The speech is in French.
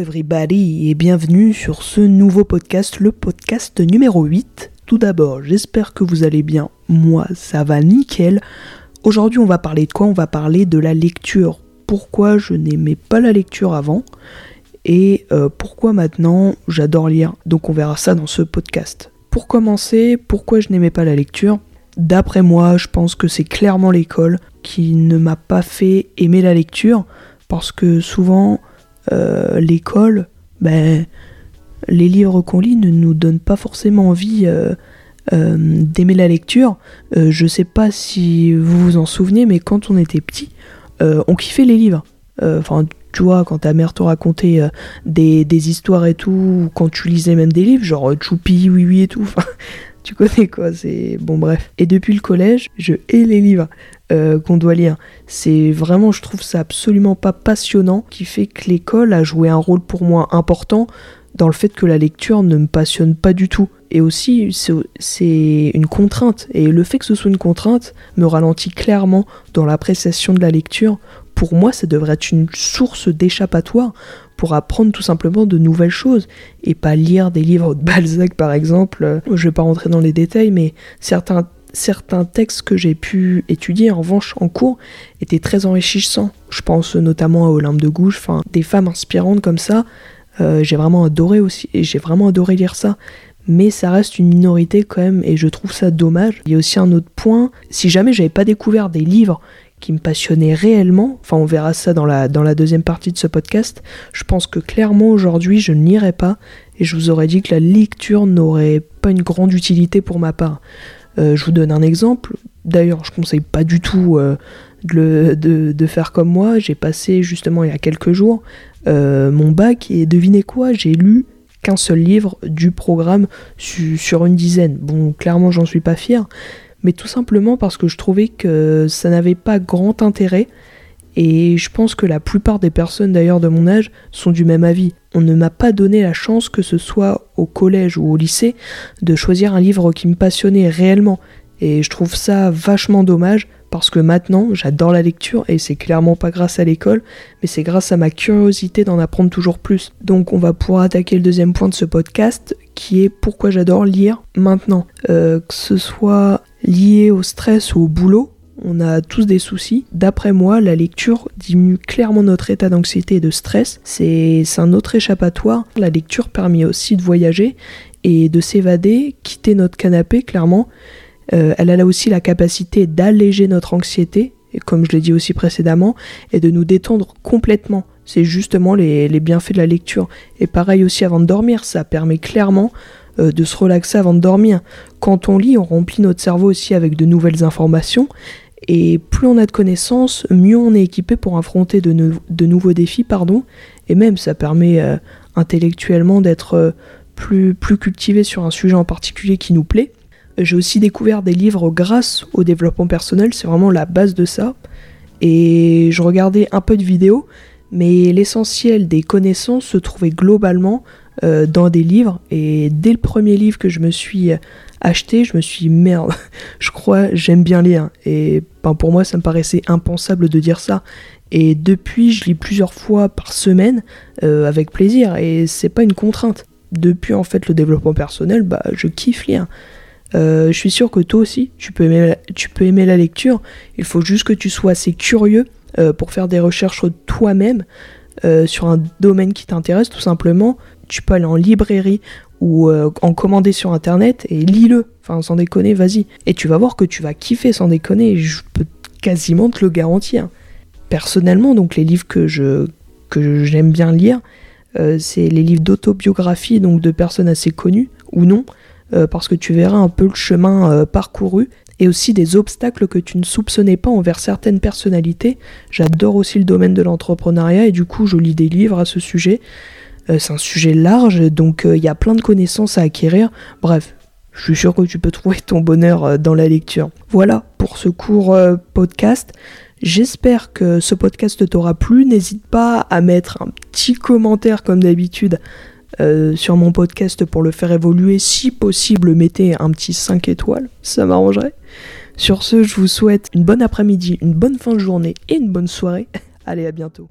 everybody et bienvenue sur ce nouveau podcast, le podcast numéro 8. Tout d'abord, j'espère que vous allez bien. Moi, ça va nickel. Aujourd'hui, on va parler de quoi? On va parler de la lecture. Pourquoi je n'aimais pas la lecture avant? Et euh, pourquoi maintenant j'adore lire? Donc on verra ça dans ce podcast. Pour commencer, pourquoi je n'aimais pas la lecture? D'après moi, je pense que c'est clairement l'école qui ne m'a pas fait aimer la lecture parce que souvent euh, l'école, ben, les livres qu'on lit ne nous donnent pas forcément envie euh, euh, d'aimer la lecture. je sais pas si vous vous en souvenez, mais quand on était petit, on kiffait les livres. Enfin, tu vois, quand ta mère te racontait des, des, histoires et tout, quand tu lisais même des livres, genre Choupi, Oui Oui et tout, tu connais quoi, c'est... Bon bref. Et depuis le collège, je hais les livres. Euh, qu'on doit lire. C'est vraiment, je trouve ça absolument pas passionnant, qui fait que l'école a joué un rôle pour moi important dans le fait que la lecture ne me passionne pas du tout. Et aussi, c'est une contrainte. Et le fait que ce soit une contrainte me ralentit clairement dans l'appréciation de la lecture. Pour moi, ça devrait être une source d'échappatoire pour apprendre tout simplement de nouvelles choses et pas lire des livres de Balzac par exemple. Je vais pas rentrer dans les détails, mais certains certains textes que j'ai pu étudier en revanche en cours étaient très enrichissants. Je pense notamment à Olympe de Gouges, des femmes inspirantes comme ça. Euh, j'ai vraiment adoré aussi, et j'ai vraiment adoré lire ça. Mais ça reste une minorité quand même, et je trouve ça dommage. Il y a aussi un autre point, si jamais j'avais pas découvert des livres qui me passionnaient réellement, enfin on verra ça dans la, dans la deuxième partie de ce podcast, je pense que clairement aujourd'hui je ne lirais pas, et je vous aurais dit que la lecture n'aurait pas une grande utilité pour ma part. Euh, je vous donne un exemple. D'ailleurs, je conseille pas du tout euh, de, faire comme moi. J'ai passé justement il y a quelques jours euh, mon bac et devinez quoi, j'ai lu qu'un seul livre du programme sur une dizaine. Bon, clairement, j'en suis pas fier, mais tout simplement parce que je trouvais que ça n'avait pas grand intérêt. Et je pense que la plupart des personnes d'ailleurs de mon âge sont du même avis. On ne m'a pas donné la chance, que ce soit au collège ou au lycée, de choisir un livre qui me passionnait réellement. Et je trouve ça vachement dommage parce que maintenant j'adore la lecture et c'est clairement pas grâce à l'école, mais c'est grâce à ma curiosité d'en apprendre toujours plus. Donc on va pouvoir attaquer le deuxième point de ce podcast qui est pourquoi j'adore lire maintenant. Euh, que ce soit lié au stress ou au boulot, on a tous des soucis. D'après moi, la lecture diminue clairement notre état d'anxiété et de stress. C'est un autre échappatoire. La lecture permet aussi de voyager et de s'évader, quitter notre canapé, clairement. Euh, elle a là aussi la capacité d'alléger notre anxiété, comme je l'ai dit aussi précédemment, et de nous détendre complètement. C'est justement les, bienfaits de la lecture. Et pareil aussi avant de dormir, ça permet clairement euh, de se relaxer avant de dormir. Quand on lit, on remplit notre cerveau aussi avec de nouvelles informations et plus on a de connaissances, mieux on est équipé pour affronter de, nouveaux défis, pardon. Et même ça permet euh, intellectuellement d'être plus cultivé sur un sujet en particulier qui nous plaît. J'ai aussi découvert des livres grâce au développement personnel, c'est vraiment la base de ça. Et je regardais un peu de vidéos, mais l'essentiel des connaissances se trouvait globalement euh, dans des livres. Et dès le premier livre que je me suis acheté, je me suis dit merde, je crois j'aime bien lire. Et ben, pour moi, ça me paraissait impensable de dire ça. Et depuis, je lis plusieurs fois par semaine euh, avec plaisir et c'est pas une contrainte. Depuis en fait le développement personnel, bah je kiffe lire. Euh, je suis sûr que toi aussi, tu peux, aimer la, tu peux aimer la lecture. Il faut juste que tu sois assez curieux euh, pour faire des recherches toi-même sur un domaine qui t'intéresse, tout simplement. Tu peux aller en librairie ou euh, en commander sur internet et lis-le. Enfin, sans déconner, vas-y. Et tu vas voir que tu vas kiffer sans déconner, je peux quasiment te le garantir. Personnellement, donc les livres que je que j'aime bien lire, euh, c'est les livres d'autobiographie donc de personnes assez connues ou non, euh, parce que tu verras un peu le chemin parcouru et aussi des obstacles que tu ne soupçonnais pas envers certaines personnalités. J'adore aussi le domaine de l'entrepreneuriat et du coup je lis des livres à ce sujet. Euh, c'est un sujet large, donc euh, il y a plein de connaissances à acquérir. Bref, je suis sûr que tu peux trouver ton bonheur euh, dans la lecture. Voilà pour ce court podcast. J'espère que ce podcast t'aura plu. N'hésite pas à mettre un petit commentaire comme d'habitude sur mon podcast pour le faire évoluer. Si possible, mettez un petit 5 étoiles, ça m'arrangerait. Sur ce, je vous souhaite une bonne après-midi, une bonne fin de journée et une bonne soirée. Allez, à bientôt.